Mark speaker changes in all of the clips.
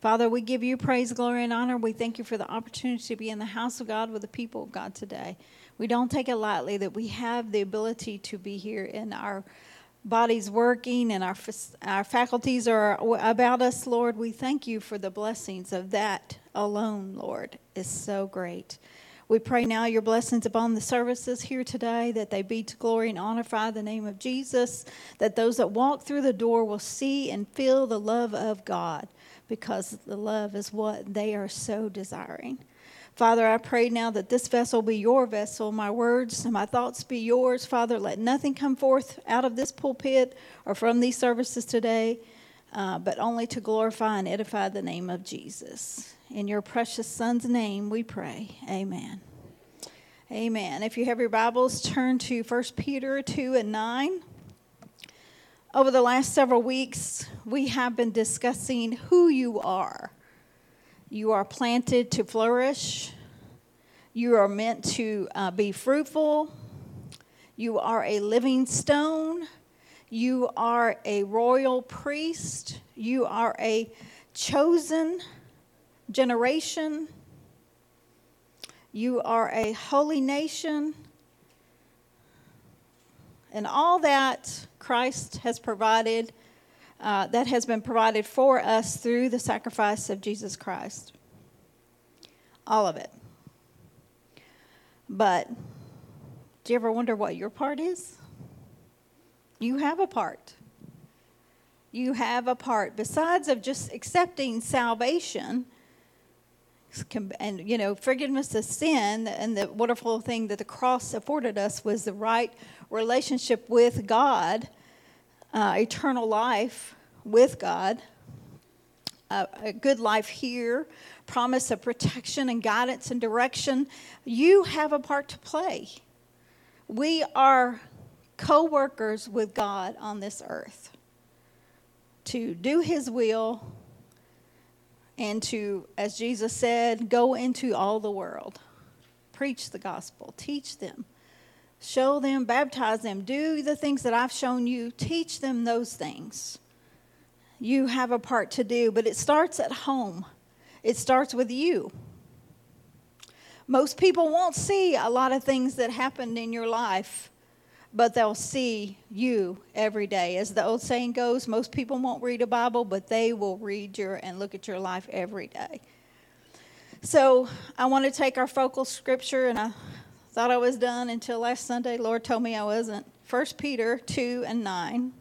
Speaker 1: Father, we give you praise, glory, and honor. We thank you for the opportunity to be in the house of God with the people of God today. We don't take it lightly that we have the ability to be here in our bodies working and our, our faculties are about us, Lord. We thank you for the blessings of that alone, Lord, is so great. We pray now your blessings upon the services here today, that they be to glory and honor the name of Jesus, that those that walk through the door will see and feel the love of God, because the love is what they are so desiring. Father, I pray now that this vessel be your vessel, my words and my thoughts be yours. Father, let nothing come forth out of this pulpit or from these services today, uh, but only to glorify and edify the name of Jesus. In your precious Son's name we pray. Amen. Amen. If you have your Bibles, turn to 1 Peter 2 and 9. Over the last several weeks, we have been discussing who you are. You are planted to flourish. You are meant to uh, be fruitful. You are a living stone. You are a royal priest. You are a chosen generation. You are a holy nation. And all that Christ has provided, uh, that has been provided for us through the sacrifice of Jesus Christ. All of it. But do you ever wonder what your part is? You have a part. You have a part. Besides of just accepting salvation, and you know forgiveness of sin and the wonderful thing that the cross afforded us was the right relationship with god uh, eternal life with god uh, a good life here promise of protection and guidance and direction. You have a part to play. We are co-workers with god on this earth to do his will and to, as Jesus said, go into all the world, preach the gospel, teach them, show them, baptize them, do the things that I've shown you, teach them those things. You have a part to do, but it starts at home, it starts with you. Most people won't see a lot of things that happened in your life but they'll see you every day. As the old saying goes, most people won't read a Bible, but they will read your and look at your life every day. So I want to take our focal scripture, and I thought I was done until last Sunday. Lord told me I wasn't. 1 Peter 2 and 9.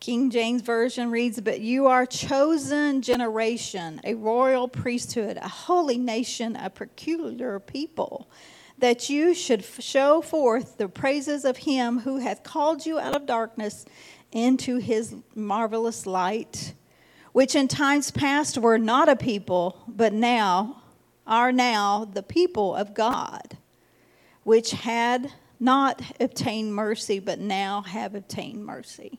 Speaker 1: King James Version reads, But you are chosen generation, a royal priesthood, a holy nation, a peculiar people that you should show forth the praises of him who hath called you out of darkness into his marvelous light, which in times past were not a people, but now are now the people of God, which had not obtained mercy, but now have obtained mercy.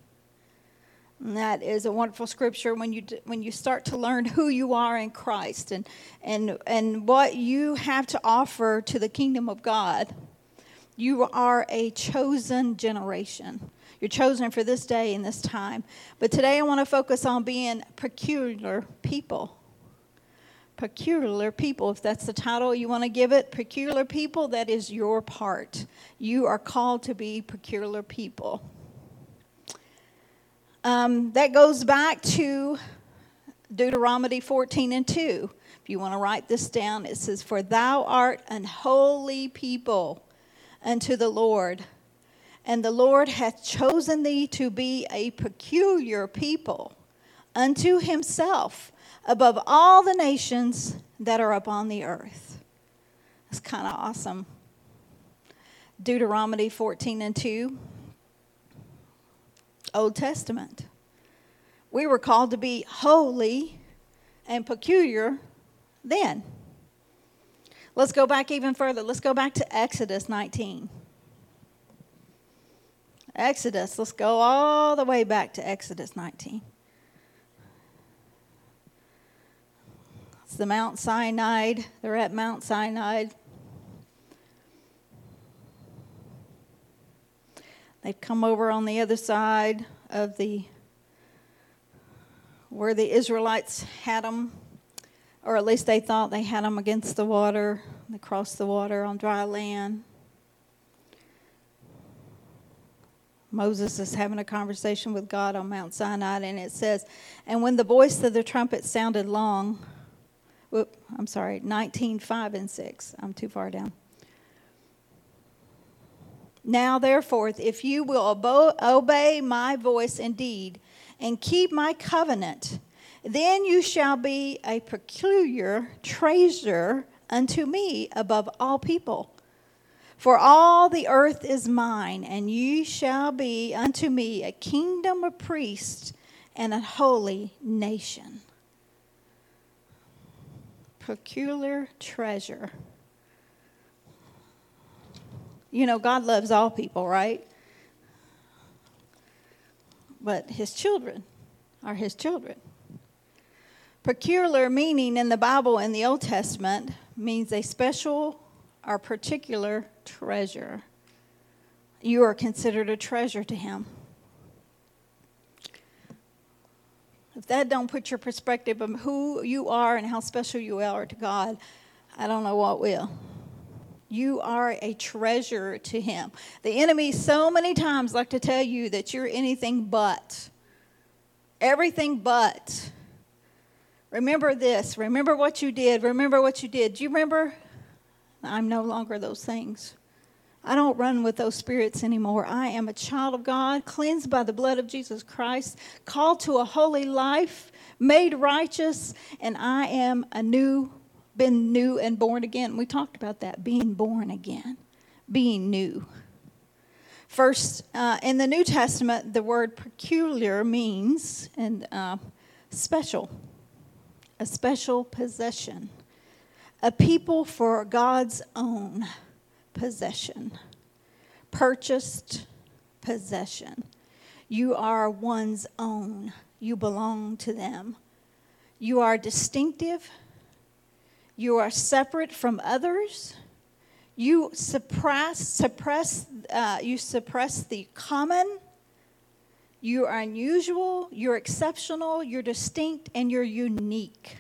Speaker 1: And that is a wonderful scripture when you when you start to learn who you are in Christ and and and what you have to offer to the kingdom of God. You are a chosen generation. You're chosen for this day and this time. But today I want to focus on being peculiar people. Peculiar people, if that's the title you want to give it, peculiar people, that is your part. You are called to be peculiar people. Um, that goes back to Deuteronomy 14 and 2. If you want to write this down, it says, For thou art an holy people unto the Lord, and the Lord hath chosen thee to be a peculiar people unto himself above all the nations that are upon the earth. It's kind of awesome. Deuteronomy 14 and 2. Old Testament. We were called to be holy and peculiar then. Let's go back even further. Let's go back to Exodus 19. Exodus, let's go all the way back to Exodus 19. It's the Mount Sinai. They're at Mount Sinai. They've come over on the other side of the where the Israelites had them, or at least they thought they had them against the water. They crossed the water on dry land. Moses is having a conversation with God on Mount Sinai, and it says, And when the voice of the trumpet sounded long, whoop, I'm sorry, 19, 5 and 6. I'm too far down. Now, therefore, if you will obey my voice indeed and keep my covenant, then you shall be a peculiar treasure unto me above all people. For all the earth is mine, and you shall be unto me a kingdom of priests and a holy nation. Peculiar treasure. You know, God loves all people, right? But his children are his children. Peculiar meaning in the Bible in the Old Testament means a special or particular treasure. You are considered a treasure to him. If that don't put your perspective of who you are and how special you are to God, I don't know what will. You are a treasure to him. The enemy so many times like to tell you that you're anything but. Everything but. Remember this. Remember what you did. Remember what you did. Do you remember I'm no longer those things. I don't run with those spirits anymore. I am a child of God, cleansed by the blood of Jesus Christ, called to a holy life, made righteous, and I am a new, been new and born again. We talked about that, being born again, being new. First, uh, in the New Testament, the word peculiar means and uh, special, a special possession a people for God's own possession, purchased possession. You are one's own, you belong to them. You are distinctive, you are separate from others. You suppress, suppress, uh, you suppress the common. You are unusual, you're exceptional, you're distinct, and you're unique.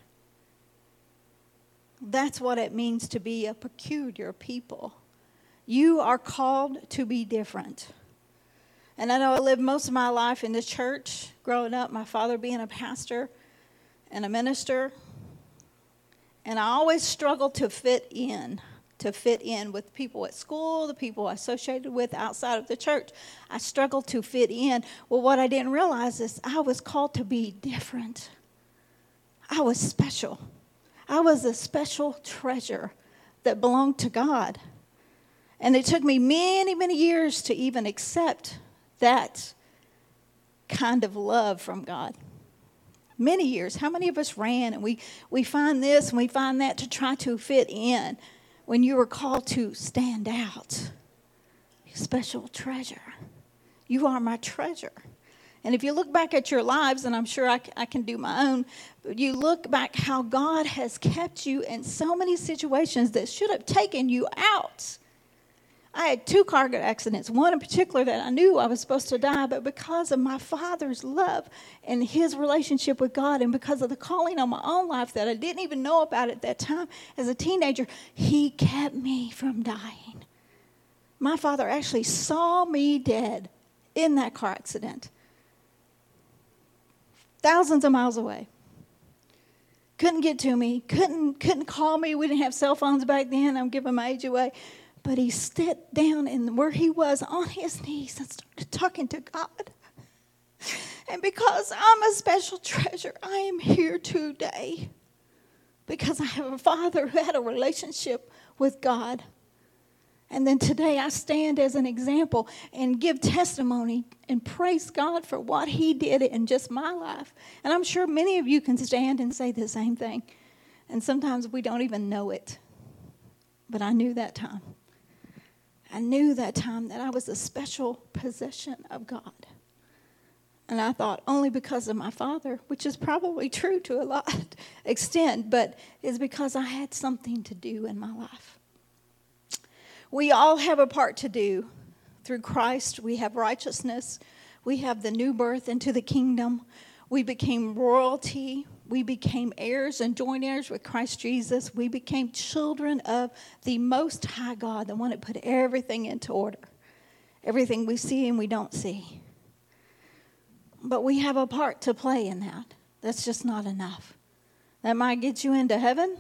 Speaker 1: That's what it means to be a peculiar people. You are called to be different. And I know I lived most of my life in the church, growing up, my father being a pastor and a minister. And I always struggled to fit in, to fit in with people at school, the people I associated with outside of the church. I struggled to fit in. Well, what I didn't realize is I was called to be different, I was special. I was a special treasure that belonged to God. And it took me many, many years to even accept that kind of love from God. Many years. How many of us ran and we, we find this and we find that to try to fit in when you were called to stand out? Special treasure. You are my treasure. And if you look back at your lives, and I'm sure I, I can do my own, but you look back how God has kept you in so many situations that should have taken you out. I had two car accidents, one in particular that I knew I was supposed to die, but because of my father's love and his relationship with God, and because of the calling on my own life that I didn't even know about at that time as a teenager, he kept me from dying. My father actually saw me dead in that car accident thousands of miles away. Couldn't get to me, couldn't, couldn't call me. We didn't have cell phones back then. I'm giving my age away. But he stepped down and where he was on his knees and started talking to God. And because I'm a special treasure, I am here today because I have a father who had a relationship with God. And then today I stand as an example and give testimony and praise God for what He did in just my life. And I'm sure many of you can stand and say the same thing. And sometimes we don't even know it. But I knew that time. I knew that time that I was a special possession of God. And I thought only because of my father, which is probably true to a lot extent, but is because I had something to do in my life. We all have a part to do. Through Christ, we have righteousness. We have the new birth into the kingdom. We became royalty. We became heirs and joint heirs with Christ Jesus. We became children of the Most High God, the one that put everything into order, everything we see and we don't see. But we have a part to play in that. That's just not enough. That might get you into heaven.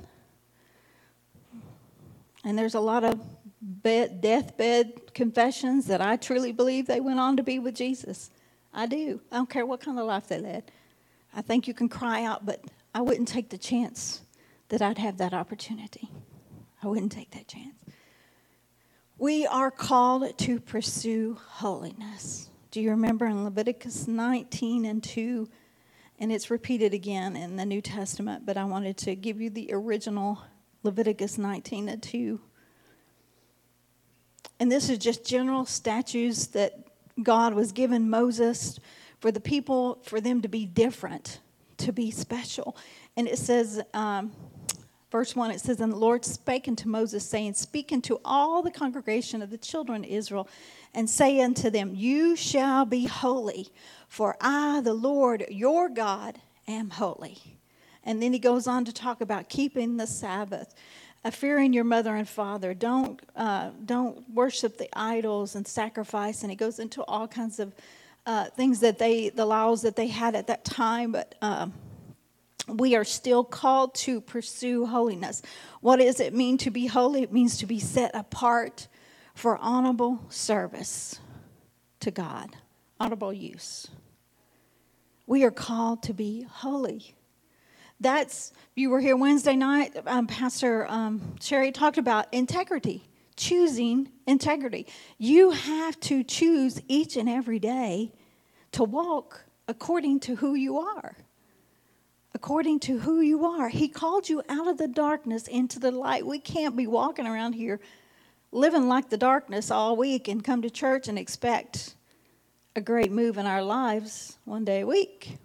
Speaker 1: And there's a lot of bed, deathbed confessions that I truly believe they went on to be with Jesus. I do. I don't care what kind of life they led. I think you can cry out, but I wouldn't take the chance that I'd have that opportunity. I wouldn't take that chance. We are called to pursue holiness. Do you remember in Leviticus 19 and 2? And it's repeated again in the New Testament, but I wanted to give you the original Leviticus 19 and 2. And this is just general statutes that God was given Moses for the people, for them to be different, to be special. And it says, um, verse 1, it says, And the Lord spake unto Moses, saying, Speak unto all the congregation of the children of Israel, and say unto them, You shall be holy, for I, the Lord your God, am holy. And then he goes on to talk about keeping the Sabbath uh, fearing your mother and father. Don't uh, don't worship the idols and sacrifice. And he goes into all kinds of uh, things that they the laws that they had at that time, but. Um, we are still called to pursue holiness. What does it mean to be holy? It means to be set apart for honorable service to God, honorable use. We are called to be holy that's you were here Wednesday night. Um, Pastor um, Sherry talked about integrity, choosing integrity. You have to choose each and every day to walk according to who you are. According to who you are. He called you out of the darkness into the light. We can't be walking around here living like the darkness all week and come to church and expect a great move in our lives one day a week.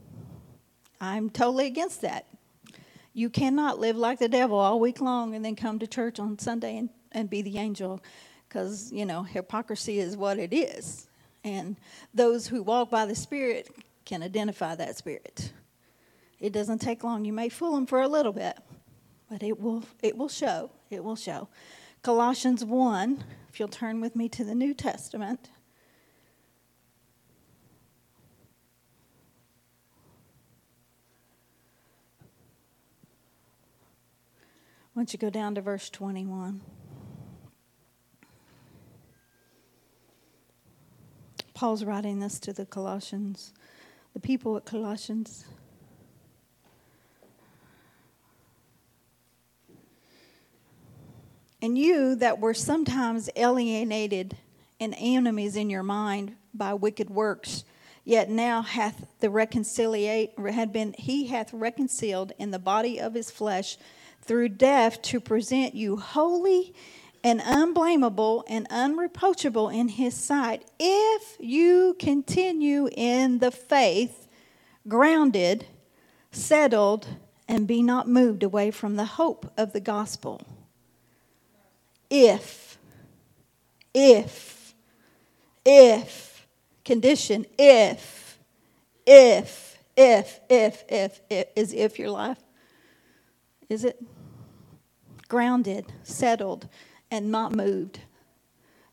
Speaker 1: I'm totally against that. You cannot live like the devil all week long and then come to church on Sunday and, and be the angel because, you know, hypocrisy is what it is. And those who walk by the Spirit can identify that spirit. It doesn't take long. You may fool them for a little bit, but it will, it will show. It will show. Colossians 1, if you'll turn with me to the New Testament. Once you go down to verse 21? Paul's writing this to the Colossians, the people at Colossians. And you that were sometimes alienated and enemies in your mind by wicked works, yet now hath the reconciliate had been he hath reconciled in the body of his flesh through death to present you holy and unblameable and unreproachable in his sight if you continue in the faith, grounded, settled, and be not moved away from the hope of the gospel. If, if, if, condition, if, if, if, if, if, if, is if your life is it? Grounded, settled, and not moved.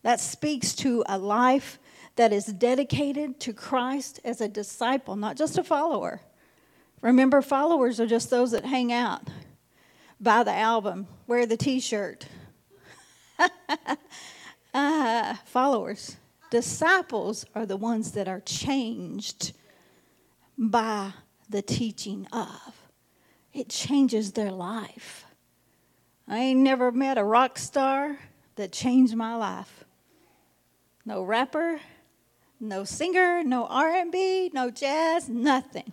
Speaker 1: That speaks to a life that is dedicated to Christ as a disciple, not just a follower. Remember, followers are just those that hang out, buy the album, wear the t shirt. uh, followers. Disciples are the ones that are changed by the teaching of it changes their life. I ain't never met a rock star that changed my life. No rapper, no singer, no R&B, no jazz, nothing.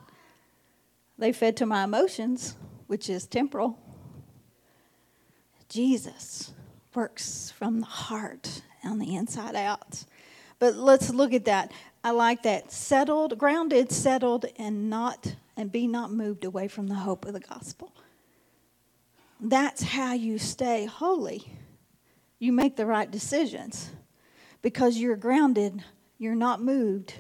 Speaker 1: They fed to my emotions, which is temporal. Jesus works from the heart on the inside out. But let's look at that. I like that. Settled, grounded, settled, and not and be not moved away from the hope of the gospel. That's how you stay holy. You make the right decisions because you're grounded, you're not moved.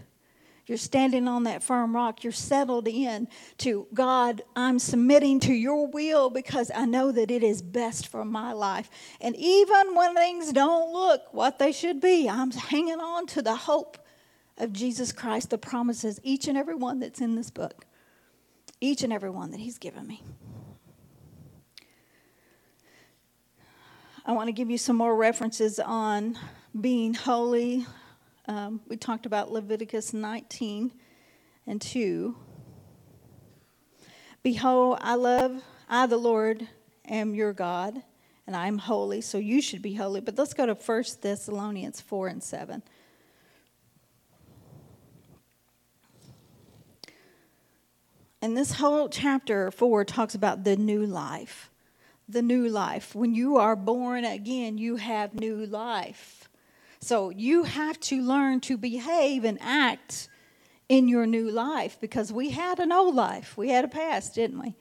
Speaker 1: You're standing on that firm rock. You're settled in to God, I'm submitting to your will because I know that it is best for my life. And even when things don't look what they should be, I'm hanging on to the hope of Jesus Christ, the promises, each and every one that's in this book, each and every one that He's given me. I want to give you some more references on being holy. Um, we talked about Leviticus 19 and 2. Behold, I love, I, the Lord, am your God, and I am holy, so you should be holy. But let's go to 1 Thessalonians 4 and 7. And this whole chapter 4 talks about the new life the new life. When you are born again, you have new life. So you have to learn to behave and act in your new life because we had an old life. We had a past, didn't we?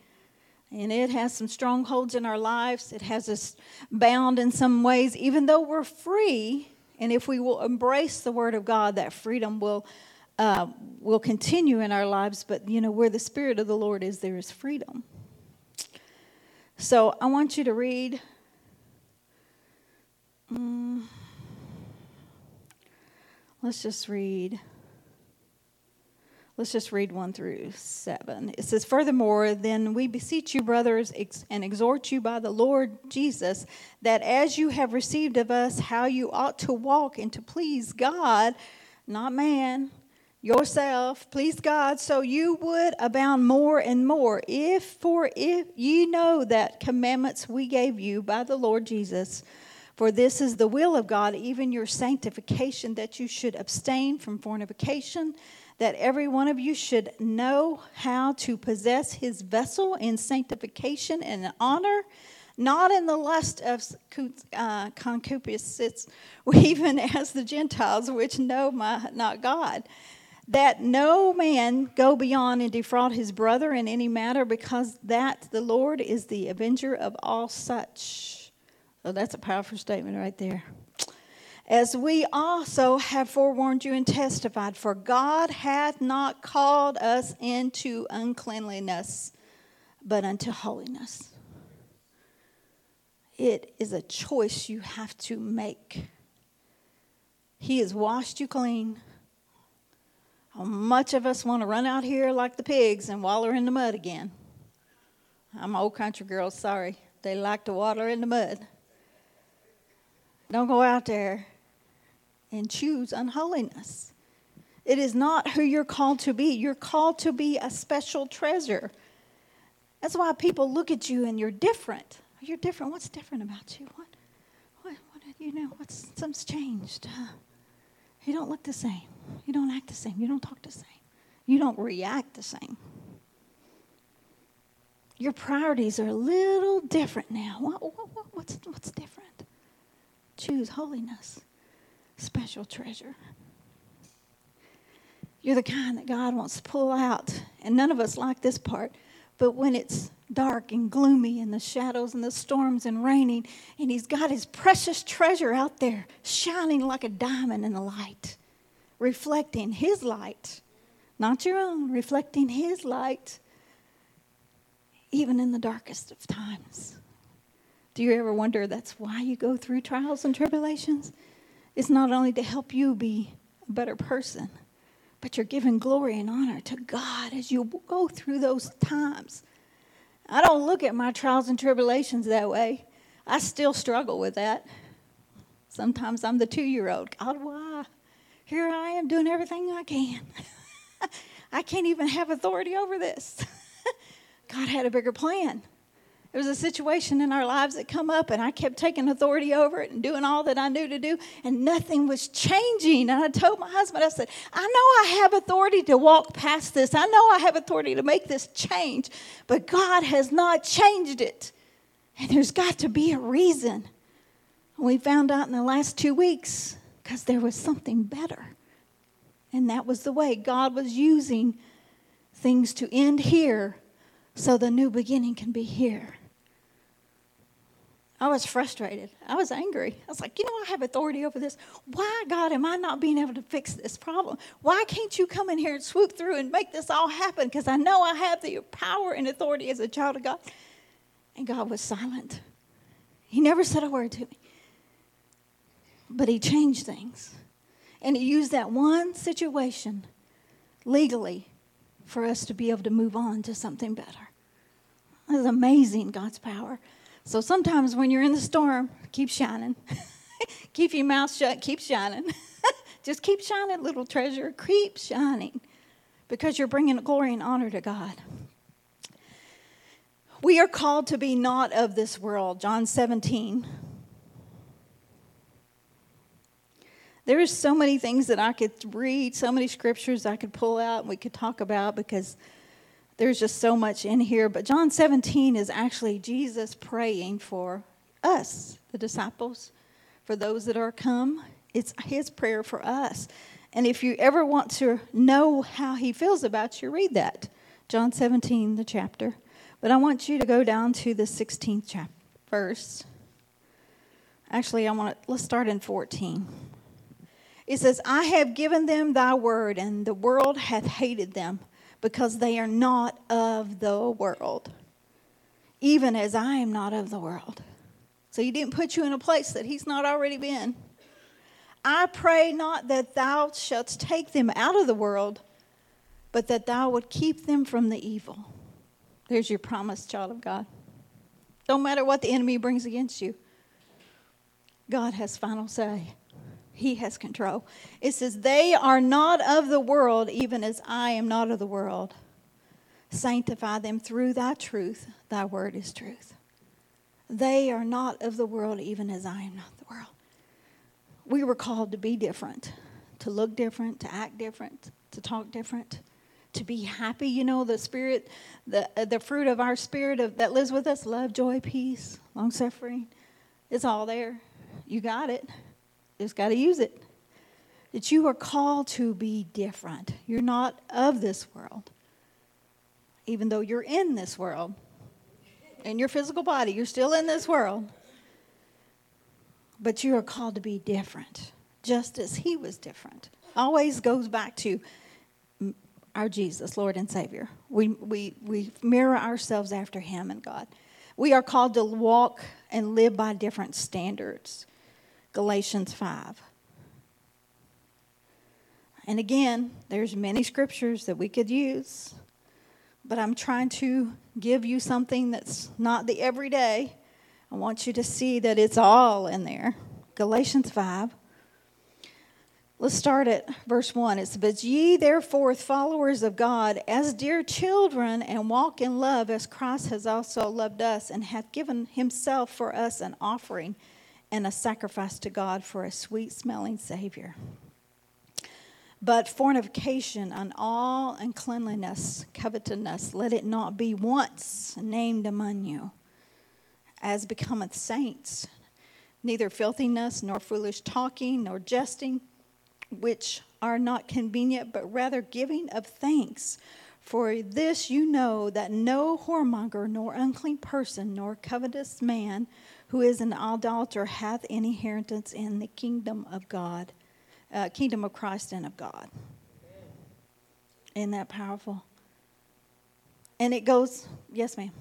Speaker 1: And it has some strongholds in our lives. It has us bound in some ways, even though we're free. And if we will embrace the Word of God, that freedom will uh, will continue in our lives. But you know, where the Spirit of the Lord is, there is freedom. So I want you to read. Um, let's just read. Let's just read 1 through 7. It says, Furthermore, then we beseech you, brothers, and exhort you by the Lord Jesus, that as you have received of us how you ought to walk and to please God, not man, yourself, please God, so you would abound more and more. If for if ye know that commandments we gave you by the Lord Jesus, for this is the will of God, even your sanctification, that you should abstain from fornication, that every one of you should know how to possess his vessel in sanctification and honor not in the lust of uh, concupiscence, even as the Gentiles, which know my, not God that no man go beyond and defraud his brother in any matter, because that the Lord is the avenger of all such. So that's a powerful statement right there. As we also have forewarned you and testified, for God hath not called us into uncleanliness, but unto holiness. It is a choice you have to make. He has washed you clean. Much of us want to run out here like the pigs and waller in the mud again. I'm an old country girl, sorry. They like to waller in the mud. Don't go out there and choose unholiness. It is not who you're called to be. You're called to be a special treasure. That's why people look at you and you're different. You're different. What's different about you? What? What? what you know? What's something's changed? You don't look the same. You don't act the same. You don't talk the same. You don't react the same. Your priorities are a little different now. What, what, what's, what's different? Choose holiness, special treasure. You're the kind that God wants to pull out. And none of us like this part. But when it's dark and gloomy and the shadows and the storms and raining, and He's got His precious treasure out there shining like a diamond in the light reflecting His light, not your own, reflecting His light, even in the darkest of times. Do you ever wonder that's why you go through trials and tribulations? It's not only to help you be a better person, but you're giving glory and honor to God as you go through those times. I don't look at my trials and tribulations that way. I still struggle with that. Sometimes I'm the two year old. God, why? here I am doing everything I can. I can't even have authority over this. God had a bigger plan. There was a situation in our lives that come up, and I kept taking authority over it and doing all that I knew to do, and nothing was changing. And I told my husband, I said, I know I have authority to walk past this. I know I have authority to make this change, but God has not changed it. And there's got to be a reason. We found out in the last two weeks because there was something better. And that was the way God was using things to end here so the new beginning can be here. I was frustrated. I was angry. I was like, you know, I have authority over this. Why, God, am I not being able to fix this problem? Why can't you come in here and swoop through and make this all happen? Because I know I have the power and authority as a child of God. And God was silent. He never said a word to me. But He changed things. And He used that one situation legally for us to be able to move on to something better. It's amazing, God's power. So sometimes when you're in the storm, keep shining. keep your mouth shut, keep shining. Just keep shining, little treasure. Keep shining because you're bringing glory and honor to God. We are called to be not of this world. John 17. There's so many things that I could read, so many scriptures I could pull out and we could talk about because there's just so much in here. But John 17 is actually Jesus praying for us, the disciples, for those that are come. It's his prayer for us. And if you ever want to know how he feels about you, read that. John 17, the chapter. But I want you to go down to the 16th chapter, verse. Actually, I want to, let's start in 14. It says, I have given them thy word, and the world hath hated them because they are not of the world, even as I am not of the world. So he didn't put you in a place that he's not already been. I pray not that thou shouldst take them out of the world, but that thou would keep them from the evil. There's your promise, child of God. Don't matter what the enemy brings against you, God has final say. He has control. It says, They are not of the world, even as I am not of the world. Sanctify them through thy truth. Thy word is truth. They are not of the world, even as I am not the world. We were called to be different, to look different, to act different, to talk different, to be happy. You know, the spirit, the, uh, the fruit of our spirit of, that lives with us love, joy, peace, long suffering. It's all there. You got it just got to use it. That you are called to be different. You're not of this world, even though you're in this world. In your physical body, you're still in this world. But you are called to be different, just as He was different. Always goes back to our Jesus, Lord and Savior. We, we, we mirror ourselves after Him and God. We are called to walk and live by different standards. Galatians 5. And again, there's many scriptures that we could use, but I'm trying to give you something that's not the everyday. I want you to see that it's all in there. Galatians 5. Let's start at verse 1. It says, But ye therefore, followers of God, as dear children, and walk in love as Christ has also loved us, and hath given himself for us an offering and a sacrifice to God for a sweet smelling Savior. But fornication and all uncleanliness, covetousness, let it not be once named among you, as becometh saints, neither filthiness, nor foolish talking, nor jesting, which are not convenient, but rather giving of thanks. For this you know that no whoremonger, nor unclean person, nor covetous man, who is an idolater hath any inheritance in the kingdom of God, uh, kingdom of Christ and of God. Isn't that powerful? And it goes, yes, ma'am.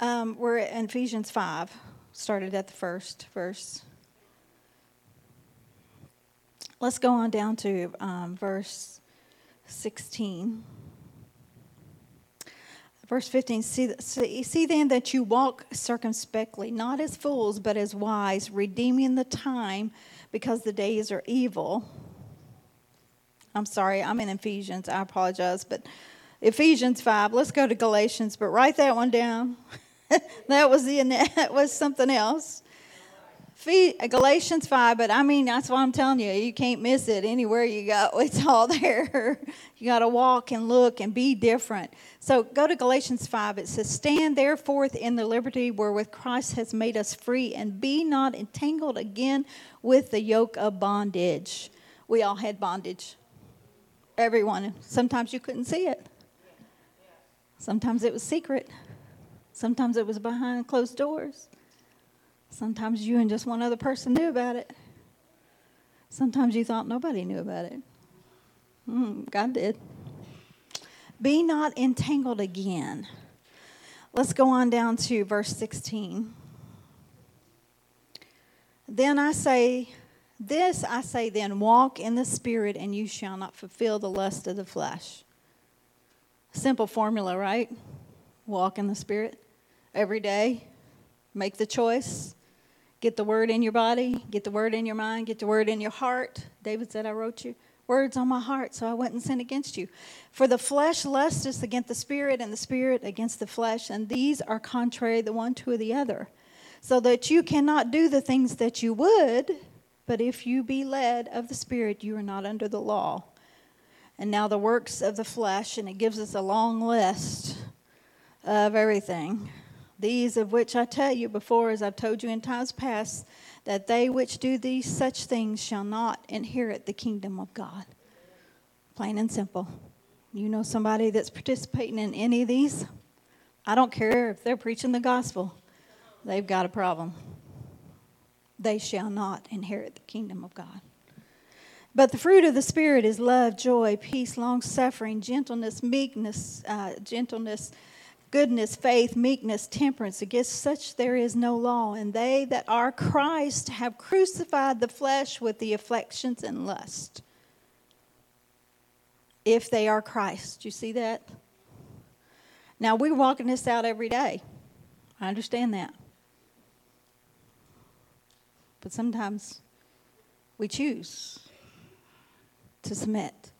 Speaker 1: Um, we're in Ephesians 5, started at the first verse. Let's go on down to um, verse 16. Verse 15 see, see, see then that you walk circumspectly, not as fools, but as wise, redeeming the time because the days are evil. I'm sorry, I'm in Ephesians. I apologize, but Ephesians 5. Let's go to Galatians, but write that one down. that was the that was something else. Galatians 5, but I mean, that's what I'm telling you. You can't miss it anywhere you go. It's all there. You got to walk and look and be different. So go to Galatians 5. It says, Stand therefore in the liberty wherewith Christ has made us free, and be not entangled again with the yoke of bondage. We all had bondage. Everyone. Sometimes you couldn't see it, sometimes it was secret, sometimes it was behind closed doors. Sometimes you and just one other person knew about it. Sometimes you thought nobody knew about it. Mm, God did. Be not entangled again. Let's go on down to verse 16. Then I say, This I say then, walk in the Spirit, and you shall not fulfill the lust of the flesh. Simple formula, right? Walk in the Spirit every day. Make the choice. Get the word in your body, get the word in your mind, get the word in your heart. David said, I wrote you words on my heart, so I wouldn't sin against you. For the flesh lusteth against the spirit, and the spirit against the flesh, and these are contrary the one to the other. So that you cannot do the things that you would, but if you be led of the spirit, you are not under the law. And now the works of the flesh, and it gives us a long list of everything. These of which I tell you before, as I've told you in times past, that they which do these such things shall not inherit the kingdom of God. Plain and simple. You know somebody that's participating in any of these? I don't care if they're preaching the gospel, they've got a problem. They shall not inherit the kingdom of God. But the fruit of the Spirit is love, joy, peace, long suffering, gentleness, meekness, uh, gentleness goodness, faith, meekness, temperance. Against such there is no law. And they that are Christ have crucified the flesh with the affections and lust. If they are Christ. You see that? Now, we're walking this out every day. I understand that. But sometimes we choose to submit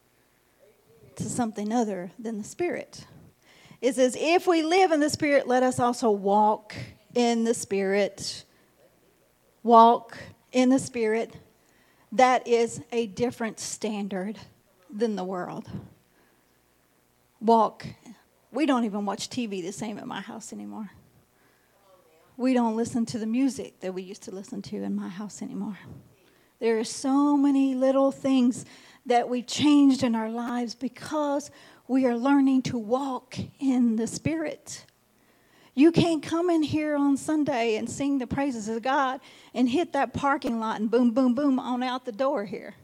Speaker 1: to something other than the Spirit. It says, If we live in the Spirit, let us also walk in the Spirit. Walk in the Spirit. That is a different standard than the world. Walk. We don't even watch TV the same at my house anymore. We don't listen to the music that we used to listen to in my house anymore. There are so many little things that we've changed in our lives because we are learning to walk in the Spirit. You can't come in here on Sunday and sing the praises of God and hit that parking lot and boom, boom, boom on out the door here.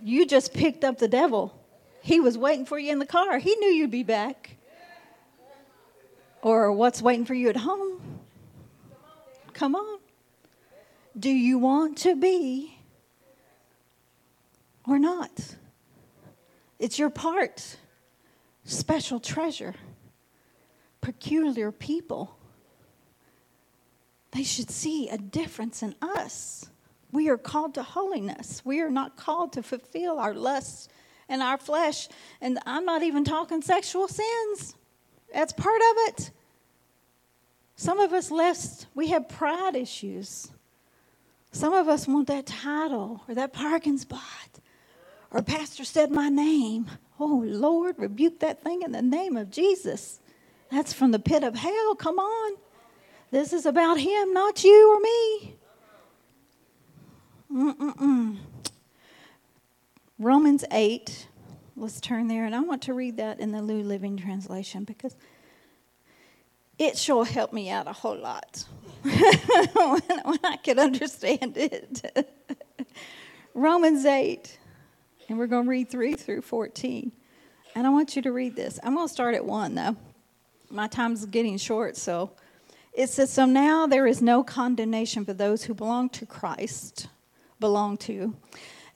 Speaker 1: You just picked up the devil. He was waiting for you in the car. He knew you'd be back. Or what's waiting for you at home? Come on. Do you want to be or not? It's your part. Special treasure. Peculiar people. They should see a difference in us. We are called to holiness. We are not called to fulfill our lusts and our flesh. And I'm not even talking sexual sins. That's part of it. Some of us less we have pride issues. Some of us want that title or that parking spot or pastor said my name. Oh, Lord, rebuke that thing in the name of Jesus. That's from the pit of hell. Come on. This is about him, not you or me. Mm-mm-mm. Romans 8. Let's turn there. And I want to read that in the New Living Translation because it sure helped me out a whole lot when, when I could understand it. Romans 8. And we're going to read 3 through 14. And I want you to read this. I'm going to start at 1, though. My time's getting short, so it says, So now there is no condemnation for those who belong to Christ, belong to.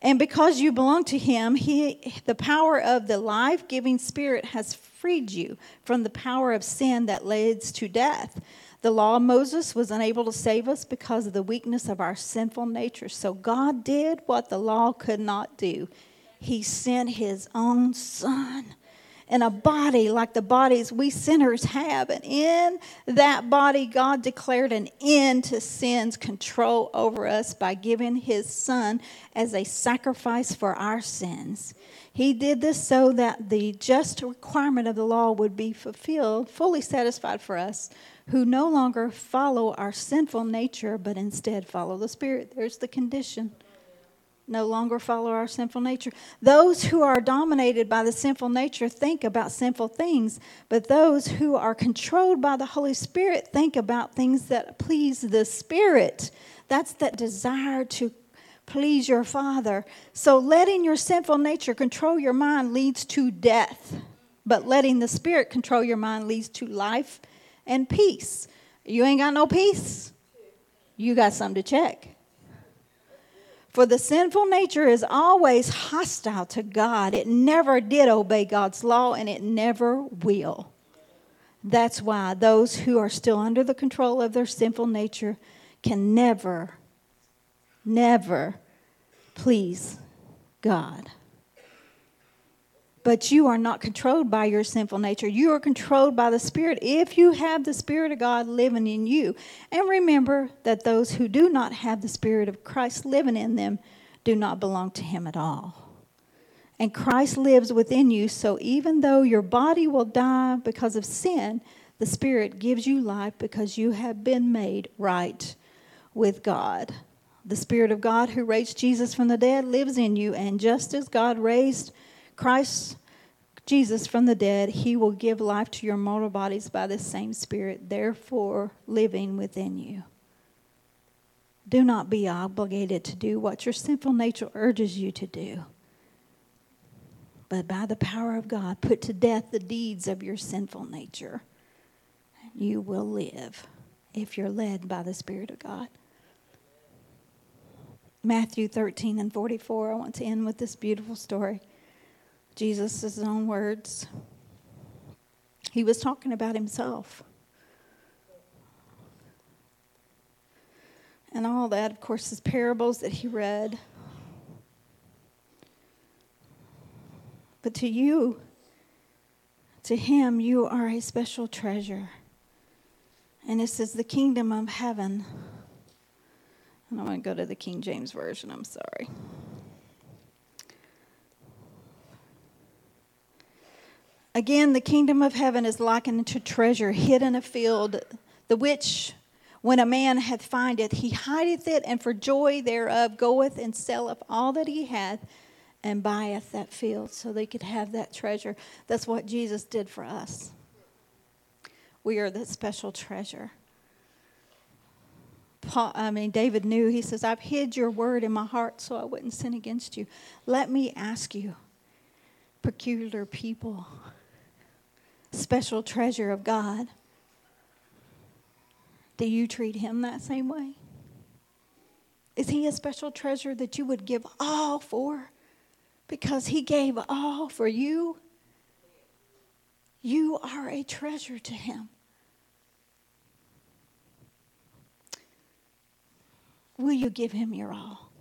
Speaker 1: And because you belong to him, he, the power of the life giving spirit has freed you from the power of sin that leads to death. The law of Moses was unable to save us because of the weakness of our sinful nature. So God did what the law could not do he sent his own son in a body like the bodies we sinners have. And in that body, God declared an end to sin's control over us by giving his son as a sacrifice for our sins. He did this so that the just requirement of the law would be fulfilled, fully satisfied for us who no longer follow our sinful nature, but instead follow the Spirit. There's the condition. No longer follow our sinful nature. Those who are dominated by the sinful nature think about sinful things, but those who are controlled by the Holy Spirit think about things that please the Spirit. That's that desire to please your Father. So letting your sinful nature control your mind leads to death, but letting the Spirit control your mind leads to life and peace. You ain't got no peace? You got something to check. For the sinful nature is always hostile to God. It never did obey God's law and it never will. That's why those who are still under the control of their sinful nature can never, never please God. But you are not controlled by your sinful nature. You are controlled by the Spirit if you have the Spirit of God living in you. And remember that those who do not have the Spirit of Christ living in them do not belong to Him at all. And Christ lives within you, so even though your body will die because of sin, the Spirit gives you life because you have been made right with God. The Spirit of God who raised Jesus from the dead lives in you, and just as God raised Christ Jesus from the dead, he will give life to your mortal bodies by the same Spirit, therefore living within you. Do not be obligated to do what your sinful nature urges you to do. But by the power of God, put to death the deeds of your sinful nature. You will live if you're led by the Spirit of God. Matthew 13 and 44, I want to end with this beautiful story. Jesus' own words. He was talking about himself. And all that, of course, is parables that he read. But to you, to him, you are a special treasure. And this is the kingdom of heaven. And I'm going to go to the King James Version, I'm sorry. Again, the kingdom of heaven is likened to treasure hid in a field, the which, when a man hath findeth, he hideth it, and for joy thereof goeth and selleth all that he hath, and buyeth that field, so they could have that treasure. That's what Jesus did for us. We are that special treasure. Paul, I mean, David knew. He says, "I've hid your word in my heart, so I wouldn't sin against you." Let me ask you, peculiar people special treasure of God, do you treat him that same way? Is he a special treasure that you would give all for because he gave all for you? You are a treasure to him. Will you give him your all?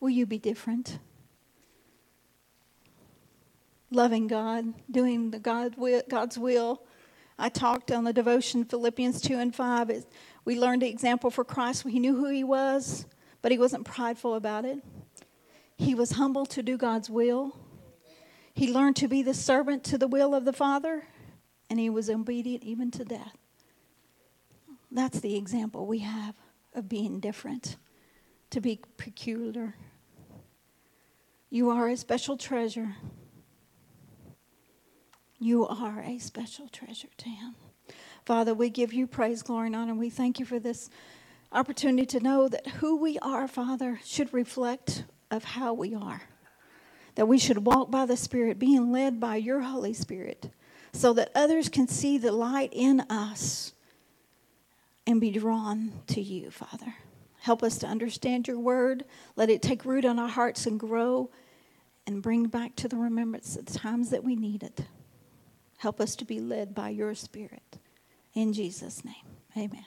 Speaker 1: Will you be different? Loving God, doing the God will, God's will. I talked on the devotion Philippians 2 and 5. It, we learned the example for Christ. He knew who he was, but he wasn't prideful about it. He was humble to do God's will. He learned to be the servant to the will of the Father, and he was obedient even to death. That's the example we have of being different, to be peculiar. You are a special treasure. You are a special treasure to Him. Father, we give you praise, glory, and honor. We thank you for this opportunity to know that who we are, Father, should reflect of how we are. That we should walk by the Spirit, being led by your Holy Spirit, so that others can see the light in us and be drawn to you, Father. Help us to understand your word. Let it take root in our hearts and grow and bring back to the remembrance the times that we need it. Help us to be led by your Spirit. In Jesus' name, amen.